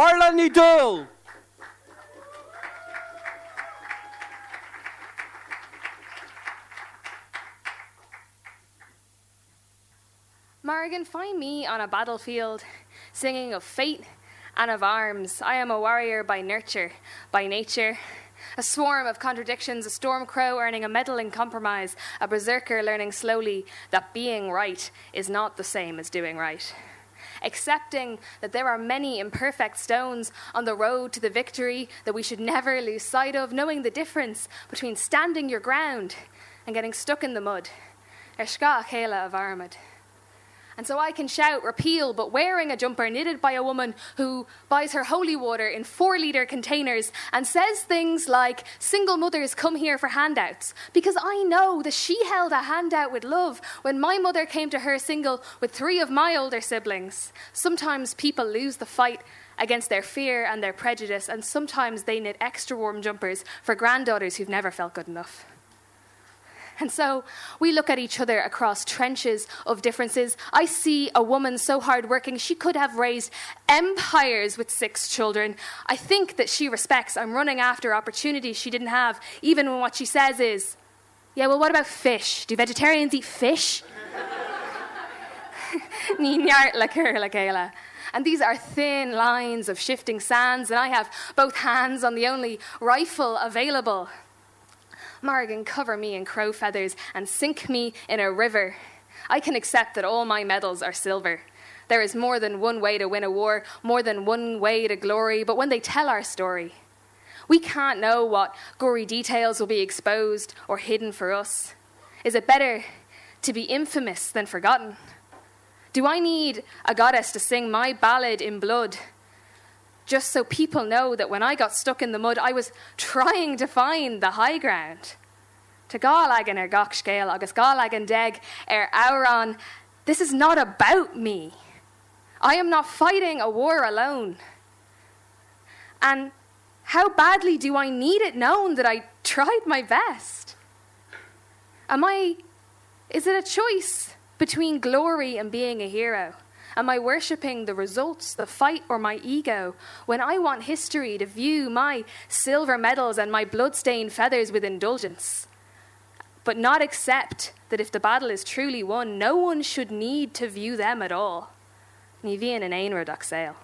Orla ní. Morrigan, find me on a battlefield, singing of fate and of arms. I am a warrior by nurture, by nature. A swarm of contradictions, a storm crow earning a medal in compromise, a berserker learning slowly that being right is not the same as doing right. Accepting that there are many imperfect stones on the road to the victory that we should never lose sight of, knowing the difference between standing your ground and getting stuck in the mud. Er ska chéile. And so I can shout repeal, but wearing a jumper knitted by a woman who buys her holy water in four litre containers and says things like, Single mothers come here for handouts. Because I know that she held a handout with love when my mother came to her single with three of my older siblings. Sometimes people lose the fight against their fear and their prejudice, and sometimes they knit extra warm jumpers for granddaughters who've never felt good enough. And so we look at each other across trenches of differences. I see a woman so hardworking, she could have raised empires with six children. I think that she respects I'm running after opportunities she didn't have, even when what she says is, Yeah, well, what about fish? Do vegetarians eat fish? And these are thin lines of shifting sands, and I have both hands on the only rifle available. Morrigan, cover me in crow feathers and sink me in a river. I can accept that all my medals are silver. There is more than one way to win a war, more than one way to glory, but when they tell our story, we can't know what gory details will be exposed or hidden for us. Is it better to be infamous than forgotten? Do I need a goddess to sing my ballad in blood? Just so people know that when I got stuck in the mud, I was trying to find the high ground. To gálagan ar er gach scéal agus gálagan deg ar auron, this is not about me. I am not fighting a war alone. And how badly do I need it known that I tried my best? Am I, is it a choice between glory and being a hero? Am I worshipping the results, the fight, or my ego when I want history to view my silver medals and my blood-stained feathers with indulgence? But not accept that if the battle is truly won, no one should need to view them at all. Ní bhíon an aonra sale.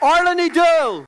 Orla ní Dhuil.